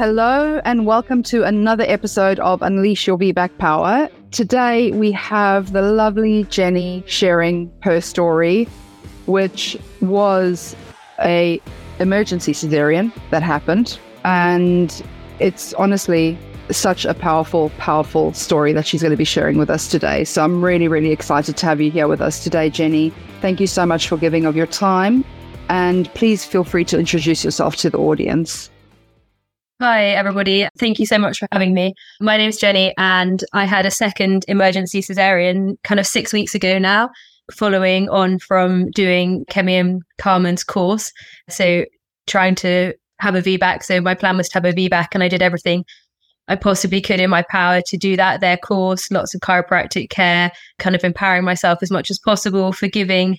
Hello, and welcome to another episode of Unleash Your VBAC Power. Today, we have the lovely Jenny sharing her story, which was a emergency cesarean that happened. And it's honestly such a powerful, powerful story that she's going to be sharing with us today. So I'm really, really excited to have you here with us today, Jenny. Thank you so much for giving of your time. And please feel free to introduce yourself to the audience. Hi, everybody. Thank you so much for having me. My name is Jenny, and I had a second emergency cesarean kind of six weeks ago now, following on from doing Kemi and Carmen's course. So, trying to have a VBAC. So, my plan was to have a VBAC, and I did everything I possibly could in my power to do that. Their course, lots of chiropractic care, kind of empowering myself as much as possible, forgiving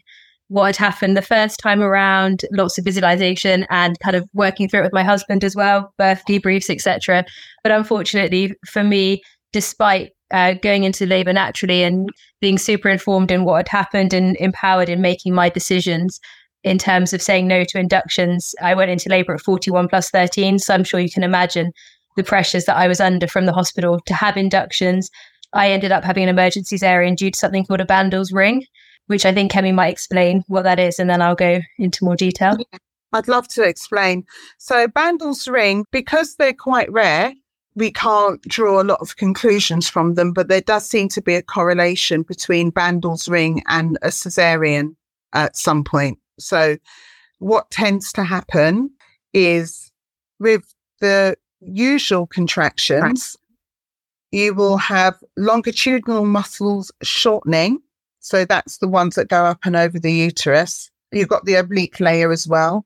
what had happened the first time around, lots of visualization and kind of working through it with my husband as well, birth debriefs, etc. But unfortunately for me, despite uh, going into labor naturally and being super informed in what had happened and empowered in making my decisions in terms of saying no to inductions, I went into labor at 41 plus 13. So I'm sure you can imagine the pressures that I was under from the hospital to have inductions. I ended up having an emergency cesarean due to something called a Bandl's ring which I think Kemi might explain what that is, and then I'll go into more detail. I'd love to explain. So, Bandl's ring, because they're quite rare, we can't draw a lot of conclusions from them, but there does seem to be a correlation between Bandl's ring and a cesarean at some point. So, what tends to happen is with the usual contractions, you will have longitudinal muscles shortening so that's the ones that go up and over the uterus. You've got the oblique layer as well,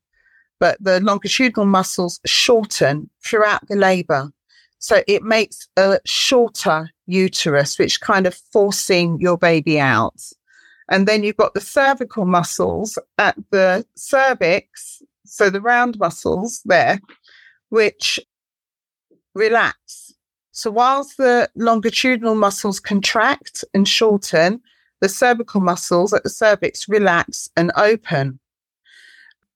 but the longitudinal muscles shorten throughout the labor. So it makes a shorter uterus, which kind of forcing your baby out. And then you've got the cervical muscles at the cervix. So the round muscles there, which relax. So whilst the longitudinal muscles contract and shorten, the cervical muscles at the cervix relax and open.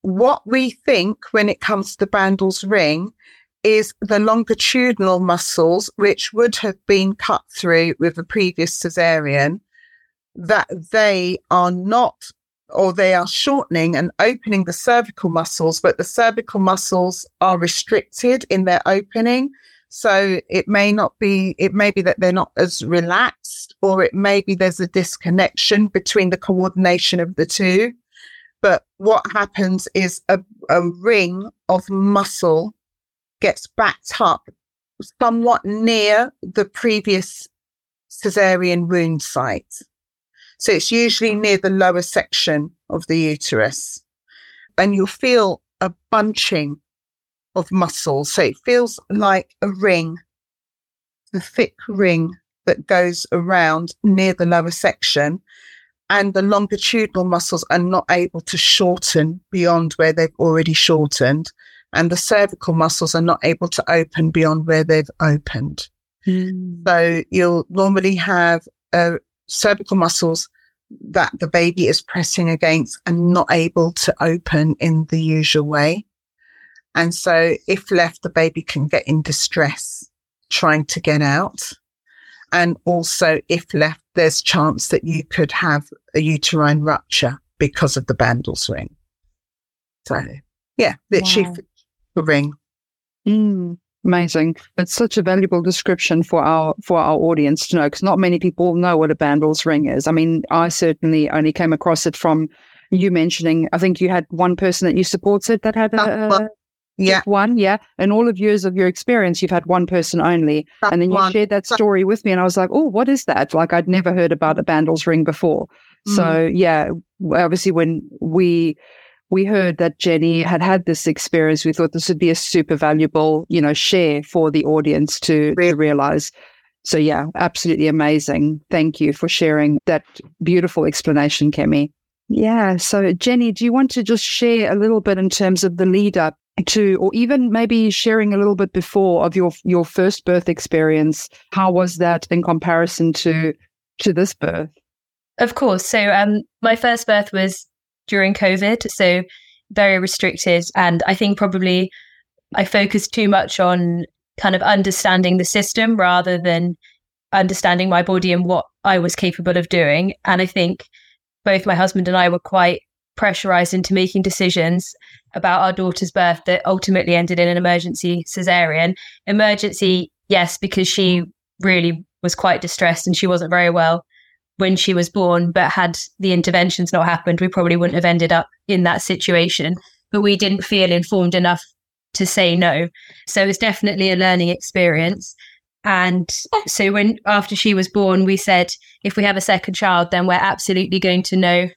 What we think when it comes to the Bandl's ring is the longitudinal muscles, which would have been cut through with a previous cesarean, that they are not, or they are shortening and opening the cervical muscles, but the cervical muscles are restricted in their opening. So it may not be, it may be that they're not as relaxed, or it may be there's a disconnection between the coordination of the two. But what happens is a, a ring of muscle gets backed up somewhat near the previous cesarean wound site. So it's usually near the lower section of the uterus. And you'll feel a bunching of muscles. So it feels like a ring, a thick ring that goes around near the lower section. And the longitudinal muscles are not able to shorten beyond where they've already shortened. And the cervical muscles are not able to open beyond where they've opened. Mm. So you'll normally have uh, cervical muscles that the baby is pressing against and not able to open in the usual way. And so if left, the baby can get in distress trying to get out. And also if left, there's chance that you could have a uterine rupture because of the Bandl's ring. So yeah, literally wow. the ring. Mm, amazing. It's such a valuable description for our for our audience to know because not many people know what a Bandl's ring is. I mean, I certainly only came across it from you mentioning. I think you had one person that you supported that had a, a yeah. one, yeah. And all of years of your experience, you've had one person only. That's and then you one. shared that story with me, and I was like, oh, what is that? Like, I'd never heard about a Bandl's ring before. Mm. So, yeah, obviously, when we we heard that Jenny had had this experience, we thought this would be a super valuable, you know, share for the audience to, really? to realize. So, yeah, absolutely amazing. Thank you for sharing that beautiful explanation, Kemi. Yeah. So, Jenny, do you want to just share a little bit in terms of the lead up to or even maybe sharing a little bit before of your your first birth experience how was that in comparison to to this birth of course so um my first birth was during covid so very restricted and i think probably I focused too much on kind of understanding the system rather than understanding my body and what I was capable of doing. And I think both my husband and I were quite pressurized into making decisions about our daughter's birth that ultimately ended in an emergency cesarean. Emergency, yes, because she really was quite distressed and she wasn't very well when she was born, but had the interventions not happened, we probably wouldn't have ended up in that situation. But we didn't feel informed enough to say no. So it's definitely a learning experience. And so when after she was born, we said if we have a second child, then we're absolutely going to know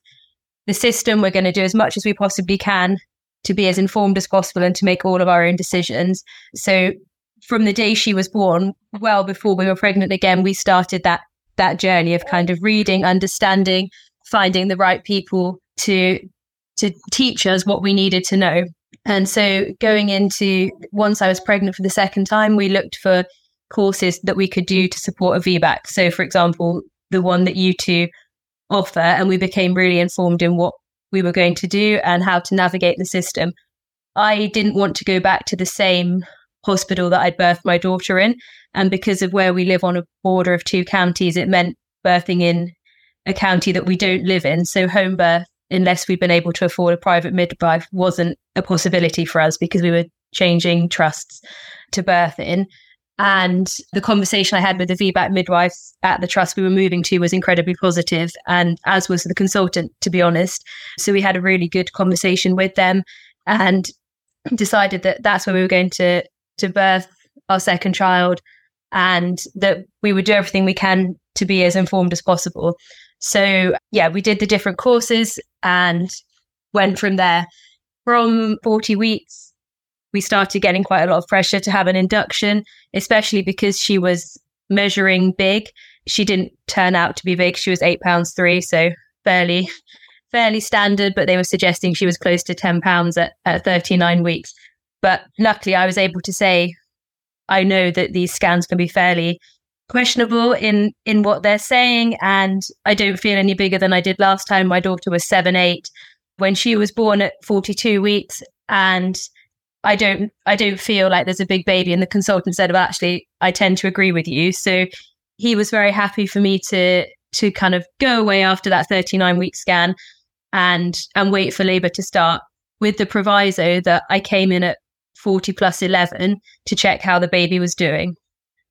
the system. We're going to do as much as we possibly can to be as informed as possible and to make all of our own decisions. So from the day she was born, well before we were pregnant again, we started that that journey of kind of reading, understanding, finding the right people to to teach us what we needed to know. And so going into once I was pregnant for the second time, we looked for courses that we could do to support a VBAC. So for example, the one that you two offer, and we became really informed in what we were going to do and how to navigate the system. I didn't want to go back to the same hospital that I'd birthed my daughter in. And because of where we live on a border of two counties, it meant birthing in a county that we don't live in. So home birth, unless we'd been able to afford a private midwife, wasn't a possibility for us because we were changing trusts to birth in. And the conversation I had with the VBAC midwives at the trust we were moving to was incredibly positive, and as was the consultant, to be honest. So we had a really good conversation with them and decided that that's where we were going to to birth our second child and that we would do everything we can to be as informed as possible. So, yeah, we did the different courses and went from there. From 40 weeks, we started getting quite a lot of pressure to have an induction, especially because she was measuring big. She didn't turn out to be big. She was eight pounds three, so fairly, fairly standard. But they were suggesting she was close to ten pounds at, at 39 weeks. But luckily, I was able to say, I know that these scans can be fairly questionable in in what they're saying, and I don't feel any bigger than I did last time. My daughter was seven eight when she was born at 42 weeks, and I don't I don't feel like there's a big baby. And the consultant said, "Well, actually, I tend to agree with you." So he was very happy for me to to kind of go away after that 39 week scan and and wait for labor to start with the proviso that I came in at 40 plus 11 to check how the baby was doing.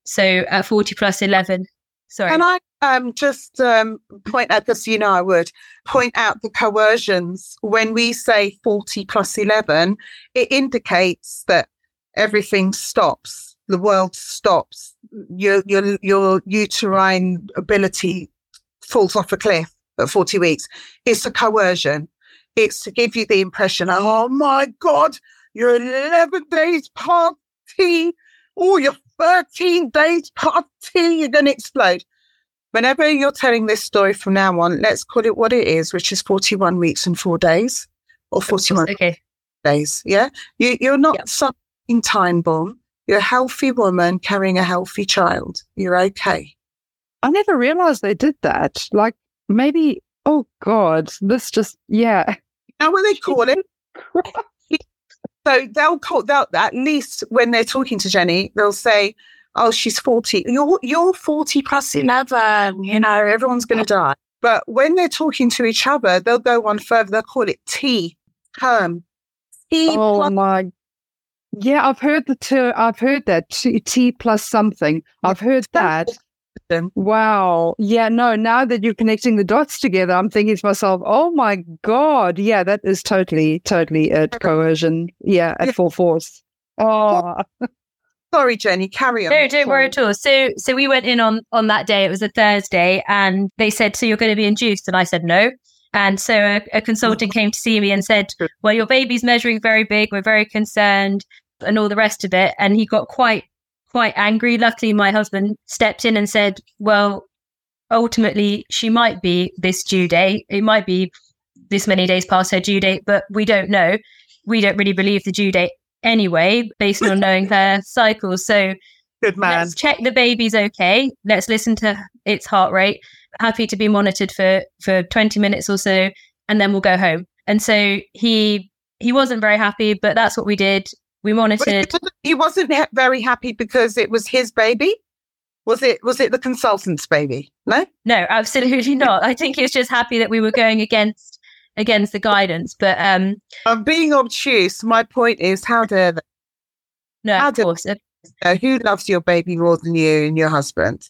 So at 40 plus 11, sorry. Can I um, just um, point out, because you know I would, point out the coercions. When we say 40 plus 11, it indicates that everything stops, the world stops, your, your, your uterine ability falls off a cliff at 40 weeks. It's a coercion. It's to give you the impression, oh my God, you're 11 days past T. Oh, you're 13 days past T. You're going to explode. Whenever you're telling this story from now on, let's call it what it is, which is 41 weeks and four days or 41 okay. days. Yeah. You, you're not yep. something time bomb. You're a healthy woman carrying a healthy child. You're okay. I never realized they did that. Like maybe, oh God, this just, yeah. How will they call it? So they'll call they'll at least when they're talking to Jenny, they'll say, "Oh, she's forty. You're you're forty plus eleven. You know, everyone's going to die." But when they're talking to each other, they'll go one further. They'll call it T term. T oh plus- my. Yeah, I've heard the term. I've heard that T, T plus something. I've heard that. Wow. Yeah, no, now that you're connecting the dots together, I'm thinking to myself, oh my God. Yeah, that is totally, totally at coercion. Yeah, at full force. Oh. Sorry, Jenny, carry on. No, don't Sorry. worry at all. So, so we went in on on that day. It was a Thursday, and they said, "So you're going to be induced?" And I said, "No." And so a, a consultant came to see me and said, "Well, your baby's measuring very big. We're very concerned, and all the rest of it." And he got quite quite angry. Luckily, my husband stepped in and said, Well, ultimately, she might be this due date. It might be this many days past her due date, but we don't know. We don't really believe the due date anyway, based on knowing her cycles. So, good man. Let's check the baby's okay. Let's listen to its heart rate. Happy to be monitored for for 20 minutes or so, and then we'll go home. And so he he wasn't very happy, but that's what we did. We monitored. He wasn't very happy because it was his baby. Was it? Was it the consultant's baby? No, no, absolutely not. I think he was just happy that we were going against against the guidance. But um, I'm being obtuse. My point is, how dare they? No, how of course. Uh, who loves your baby more than you and your husband?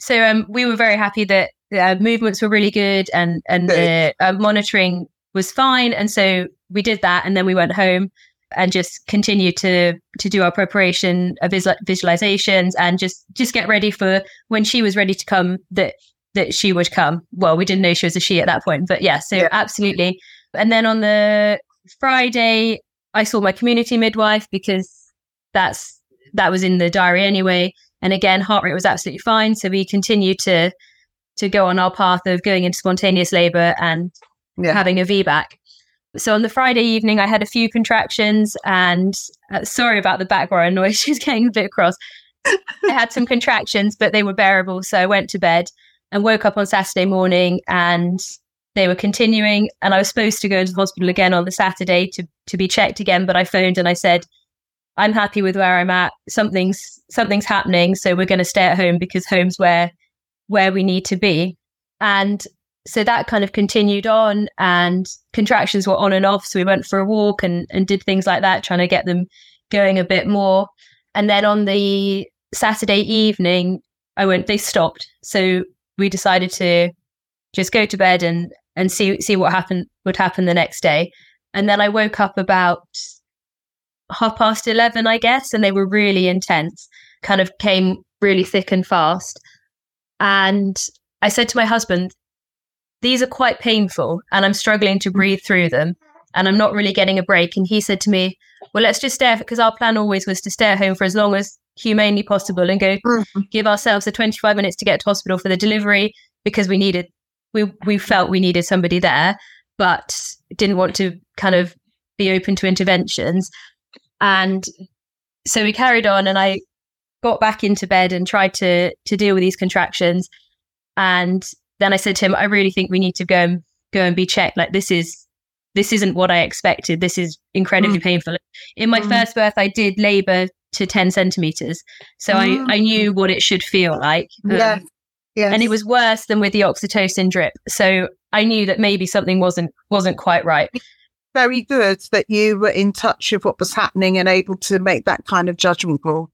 So um, we were very happy that uh, movements were really good and and good. the uh, monitoring was fine, and so we did that, and then we went home and just continue to to do our preparation of visual, visualizations and just just get ready for when she was ready to come that that she would come. Well, we didn't know she was a she at that point, but yeah, so yeah. absolutely. And then on the Friday, I saw my community midwife because that's that was in the diary anyway. And again, heart rate was absolutely fine. So we continued to to go on our path of going into spontaneous labor and yeah. having a VBAC. So on the Friday evening, I had a few contractions, and uh, sorry about the background noise. She's getting a bit cross. I had some contractions, but they were bearable. So I went to bed and woke up on Saturday morning, and they were continuing. And I was supposed to go into the hospital again on the Saturday to to be checked again, but I phoned and I said, I'm happy with where I'm at. Something's something's happening, so we're going to stay at home because home's where where we need to be. And so that kind of continued on, and contractions were on and off. So we went for a walk and and did things like that, trying to get them going a bit more. And then on the Saturday evening, I went. They stopped, so we decided to just go to bed and and see see what happened would happen the next day. And then I woke up about half past 11, I guess, and they were really intense, kind of came really thick and fast. And I said to my husband, These are quite painful, and I'm struggling to breathe through them, and I'm not really getting a break. And he said to me, Well, let's just stay, because our plan always was to stay at home for as long as humanely possible and go mm-hmm. give ourselves the 25 minutes to get to hospital for the delivery because we needed, we, we felt we needed somebody there, but didn't want to kind of be open to interventions. And so we carried on and I got back into bed and tried to to deal with these contractions. And then I said to him, I really think we need to go and go and be checked. Like this is this isn't what I expected. This is incredibly mm. painful. In my mm. first birth, I did labor to 10 centimeters. So mm. I, I knew what it should feel like. Um, yeah. Yes. And it was worse than with the oxytocin drip. So I knew that maybe something wasn't wasn't quite right very good that you were in touch with what was happening and able to make that kind of judgment call.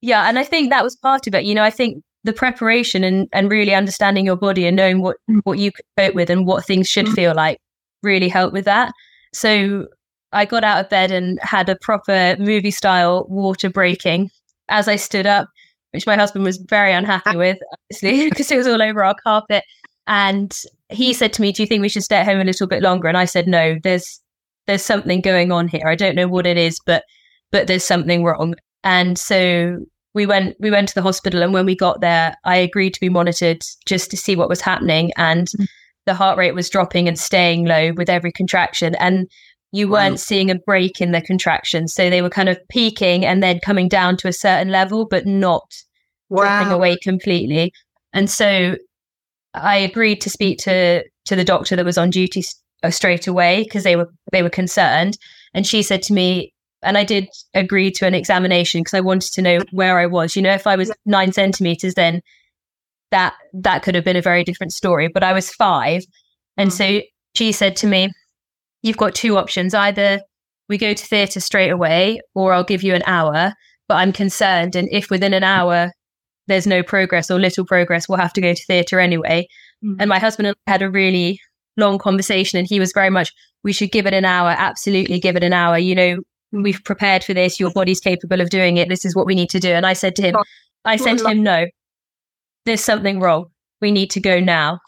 Yeah, and I think that was part of it. You know, I think the preparation and, and really understanding your body and knowing what, mm. what you could cope with and what things should mm. feel like really helped with that. So I got out of bed and had a proper movie style water breaking as I stood up, which my husband was very unhappy with, obviously, because it was all over our carpet. And he said to me, Do you think we should stay at home a little bit longer? And I said, No, there's there's something going on here. I don't know what it is, but but there's something wrong. And so we went we went to the hospital and when we got there, I agreed to be monitored just to see what was happening. And mm-hmm. the heart rate was dropping and staying low with every contraction. And you weren't wow. seeing a break in the contractions. So they were kind of peaking and then coming down to a certain level, but not wow. dropping away completely. And so I agreed to speak to to the doctor that was on duty uh, straight away because they were they were concerned. And she said to me, and I did agree to an examination because I wanted to know where I was. You know, if I was nine centimeters, then that that could have been a very different story. But I was five, and mm. so she said to me, "You've got two options: either we go to theatre straight away, or I'll give you an hour." But I'm concerned, and if within an hour there's no progress or little progress, we'll have to go to theatre anyway. Mm. And my husband and I had a really long conversation and he was very much we should give it an hour absolutely give it an hour you know we've prepared for this your body's capable of doing it this is what we need to do. And i said to him oh, i said to him no there's something wrong. We need to go now.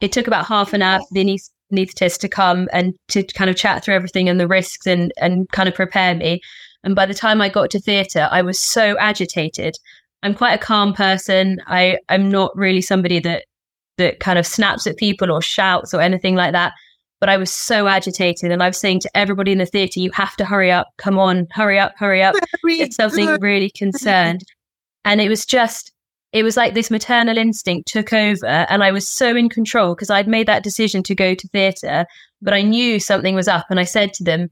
It took about half an hour for the anaesthetist to come and to kind of chat through everything and the risks and and kind of prepare me. And by the time i got to theatre i was so agitated. I'm quite a calm person. I i'm not really somebody that that kind of snaps at people or shouts or anything like that. But I was so agitated, and I was saying to everybody in the theatre, "You have to hurry up! Come on, hurry up, hurry up!" it's something really concerned, and it was just, it was like this maternal instinct took over, and I was so in control because I'd made that decision to go to theatre, but I knew something was up, and I said to them,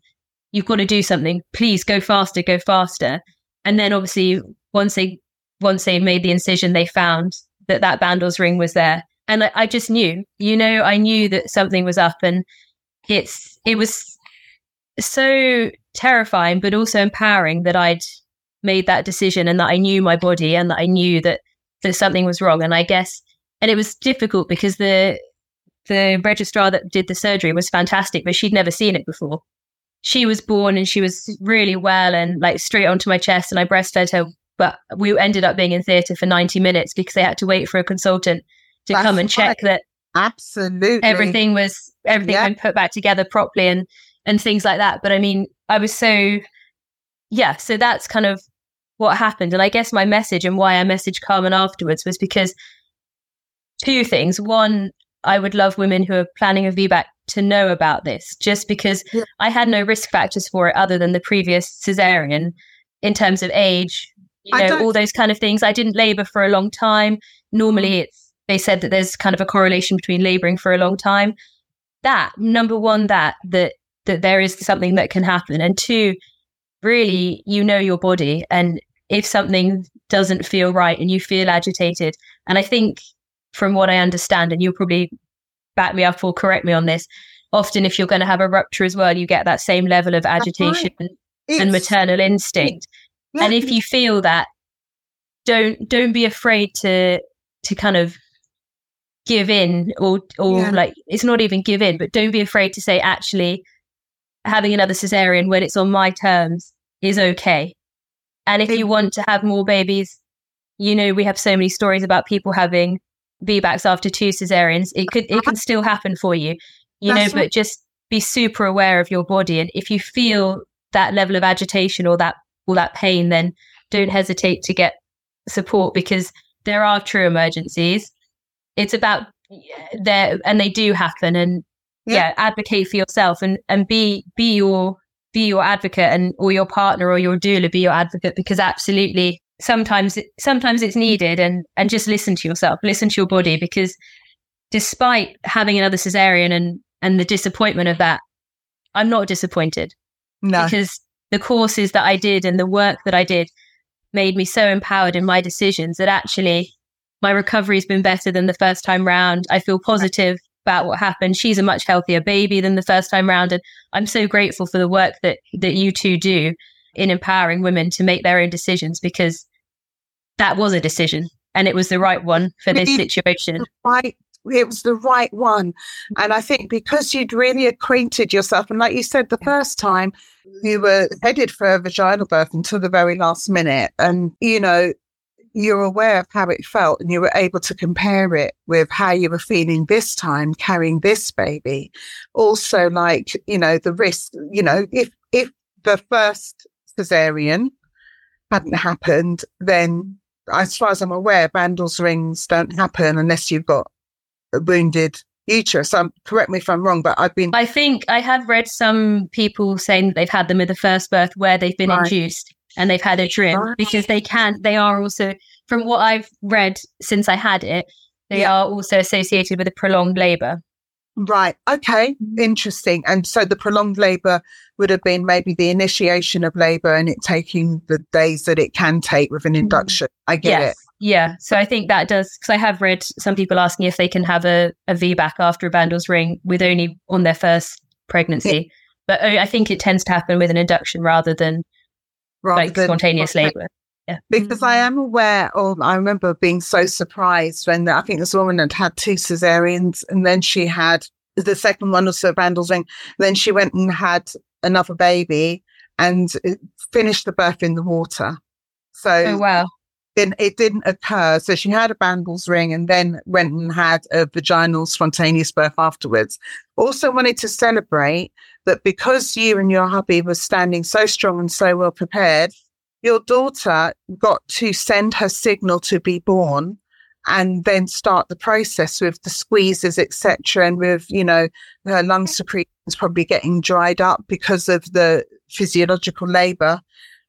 you've got to do something. Please go faster, go faster. And then obviously once they once they made the incision, they found that that Bandl's ring was there, and I, I just knew, you know, I knew that something was up, and it's it was so terrifying, but also empowering that I'd made that decision and that I knew my body and that I knew that that something was wrong. And I guess, and it was difficult because the the registrar that did the surgery was fantastic, but she'd never seen it before. She was born and she was really well and like straight onto my chest, and I breastfed her. But we ended up being in theatre for 90 minutes because they had to wait for a consultant to That's come and check right. that Absolutely. everything was everything Yeah. been put back together properly and and things like that. But I mean, I was so yeah. So that's kind of what happened, and I guess my message and why I messaged Carmen afterwards was because two things. One, I would love women who are planning a VBAC to know about this, just because Yeah. I had no risk factors for it other than the previous cesarean in terms of age, you know, all those kind of things. I didn't labor for a long time. Normally, mm. it's they said that there's kind of a correlation between laboring for a long time. That number one, that that that there is something that can happen, and two, really, you know your body, and if something doesn't feel right and you feel agitated, and I think from what I understand, and you'll probably back me up or correct me on this. Often, if you're going to have a rupture as well, you get that same level of right. agitation and maternal instinct yeah. and if you feel that don't don't be afraid to to kind of give in or or Yeah. like it's not even give in but don't be afraid to say actually having another cesarean when it's on my terms is okay. And if you want to have more babies you know we have so many stories about people having VBACs after two cesareans. It could it uh-huh. can still happen for you you That's know right. but just be super aware of your body. And if you feel that level of agitation or that or that pain then don't hesitate to get support because there are true emergencies it's about there and they do happen and Yeah. yeah. advocate for yourself and and be be your be your advocate and or your partner or your doula be your advocate because absolutely sometimes sometimes it's needed and and just listen to yourself listen to your body because despite having another cesarean and and the disappointment of that i'm not disappointed no. because the courses that I did and the work that I did made me so empowered in my decisions that actually my recovery has been better than the first time round. I feel positive about what happened. She's a much healthier baby than the first time round. And I'm so grateful for the work that, that you two do in empowering women to make their own decisions because that was a decision and it was the right one for this situation. right it was the right one and i think because you'd really acquainted yourself and like you said the first time you were headed for a vaginal birth until the very last minute and you know you're aware of how it felt and you were able to compare it with how you were feeling this time carrying this baby. Also like you know the risk you know if if the first cesarean hadn't happened then as far as i'm aware Bandl's rings don't happen unless you've got a wounded uterus. Um, correct me if i'm wrong but i've been I think I have read some people saying that they've had them with the first birth where they've been Right. induced and they've had a trim Right. because they can they are also from what I've read since I had it, they Yeah. are also associated with a prolonged labour. Right. Okay. Mm-hmm. Interesting. And so the prolonged labor would have been maybe the initiation of labor and it taking the days that it can take with an mm-hmm. induction. I get yes. Yeah. So I think that does because I have read some people asking if they can have a, a VBAC after a Bandl's ring with only on their first pregnancy. But oh, I think it tends to happen with an induction rather than it. Rather like than- spontaneous labour. Yeah. Because I am aware of, I remember being so surprised when I think this woman had had two cesareans and then she had the second one also Bandl's ring. Then she went and had another baby and finished the birth in the water. So Oh wow. then it didn't occur. So she had a Bandl's ring and then went and had a vaginal spontaneous birth afterwards. Also wanted to celebrate that because you and your hubby were standing so strong and so well prepared, your daughter got to send her signal to be born and then start the process with the squeezes, etc., and with you know her lung secretions probably getting dried up because of the physiological labour.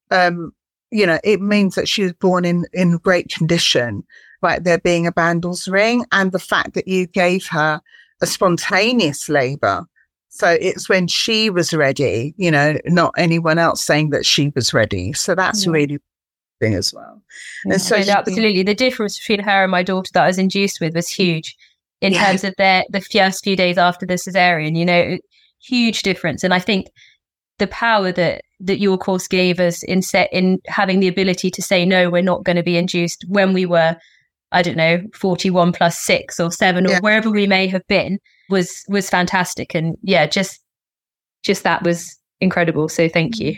Um, you know, it means that she was born in in great condition. Right, there being a Bandl's ring, and the fact that you gave her a spontaneous labour So it's when she was ready, you know, not anyone else saying that she was ready. So that's yeah. really thing as well. Yeah. And so absolutely, the difference between her and my daughter that I was induced with was huge in yeah. terms of their the first few days after the cesarean. You know, huge difference. And I think the power that that your course gave us in set in having the ability to say no, we're not going to be induced when we were, I don't know, forty one plus six or seven or yeah. wherever we may have been was was fantastic. And yeah, just just that was incredible. So thank you.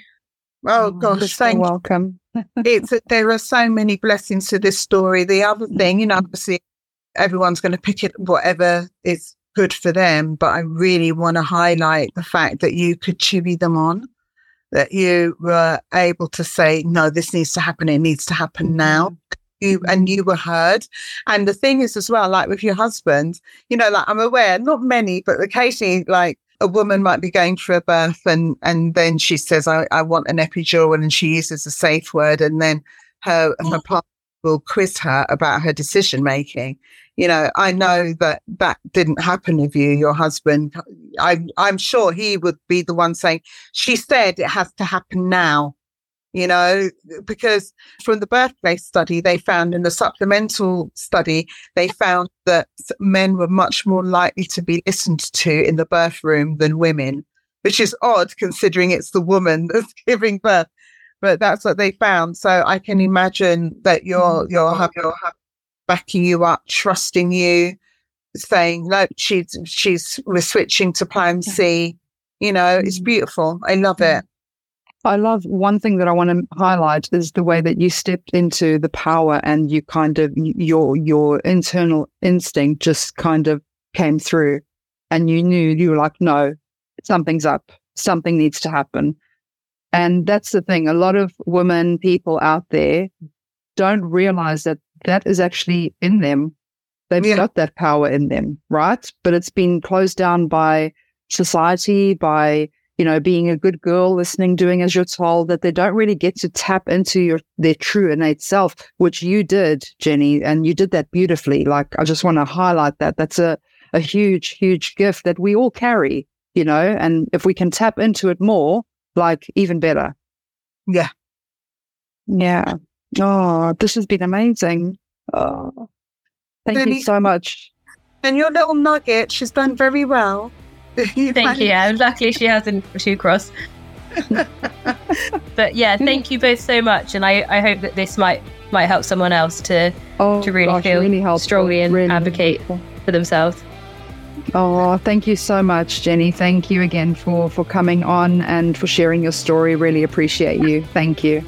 Oh gosh, thank welcome. it's there are so many blessings to this story. The other mm. thing, you know, obviously everyone's going to pick it whatever is good for them, but I really want to highlight the fact that you could chewy them on, that you were able to say, no, this needs to happen. It needs to happen mm-hmm. now. Mm-hmm. You, and you were heard. And the thing is as well, like with your husband, you know, like I'm aware, not many, but occasionally like a woman might be going through a birth and and then she says, I, I want an epidural and she uses a safe word and then her her partner will quiz her about her decision making you know, I know that that didn't happen with you, your husband. I, I'm sure he would be the one saying, she said it has to happen now, you know, because from the birthplace study, they found in the supplemental study, they found that men were much more likely to be listened to in the birth room than women, which is odd considering it's the woman that's giving birth. But that's what they found. So I can imagine that your your your backing you up, trusting you, saying, no, she's, she's, we're switching to plan C. You know, it's mm. beautiful. I love it. I love one thing that I want to highlight is the way that you stepped into the power and you kind of your your internal instinct just kind of came through and you knew you were like no something's up something needs to happen and that's the thing a lot of women people out there don't realize that that is actually in them. They've yeah. got that power in them, right? But it's been closed down by society, by you know, being a good girl, listening, doing as you're told, that they don't really get to tap into your their true innate self, which you did, Jenny, and you did that beautifully. Like I just want to highlight that. That's a, a huge, huge gift that we all carry, you know, and if we can tap into it more, like even better. Yeah. Yeah. Oh, this has been amazing. Oh, thank you so much. And your little nugget, she's done very well. thank you. Yeah, luckily she hasn't too cross. but yeah, thank you both so much, and I, I hope that this might might help someone else to oh, to really gosh, feel really strongly and really advocate helpful. for themselves. Oh, thank you so much, Jenny. Thank you again for for coming on and for sharing your story. Really appreciate you. Thank you.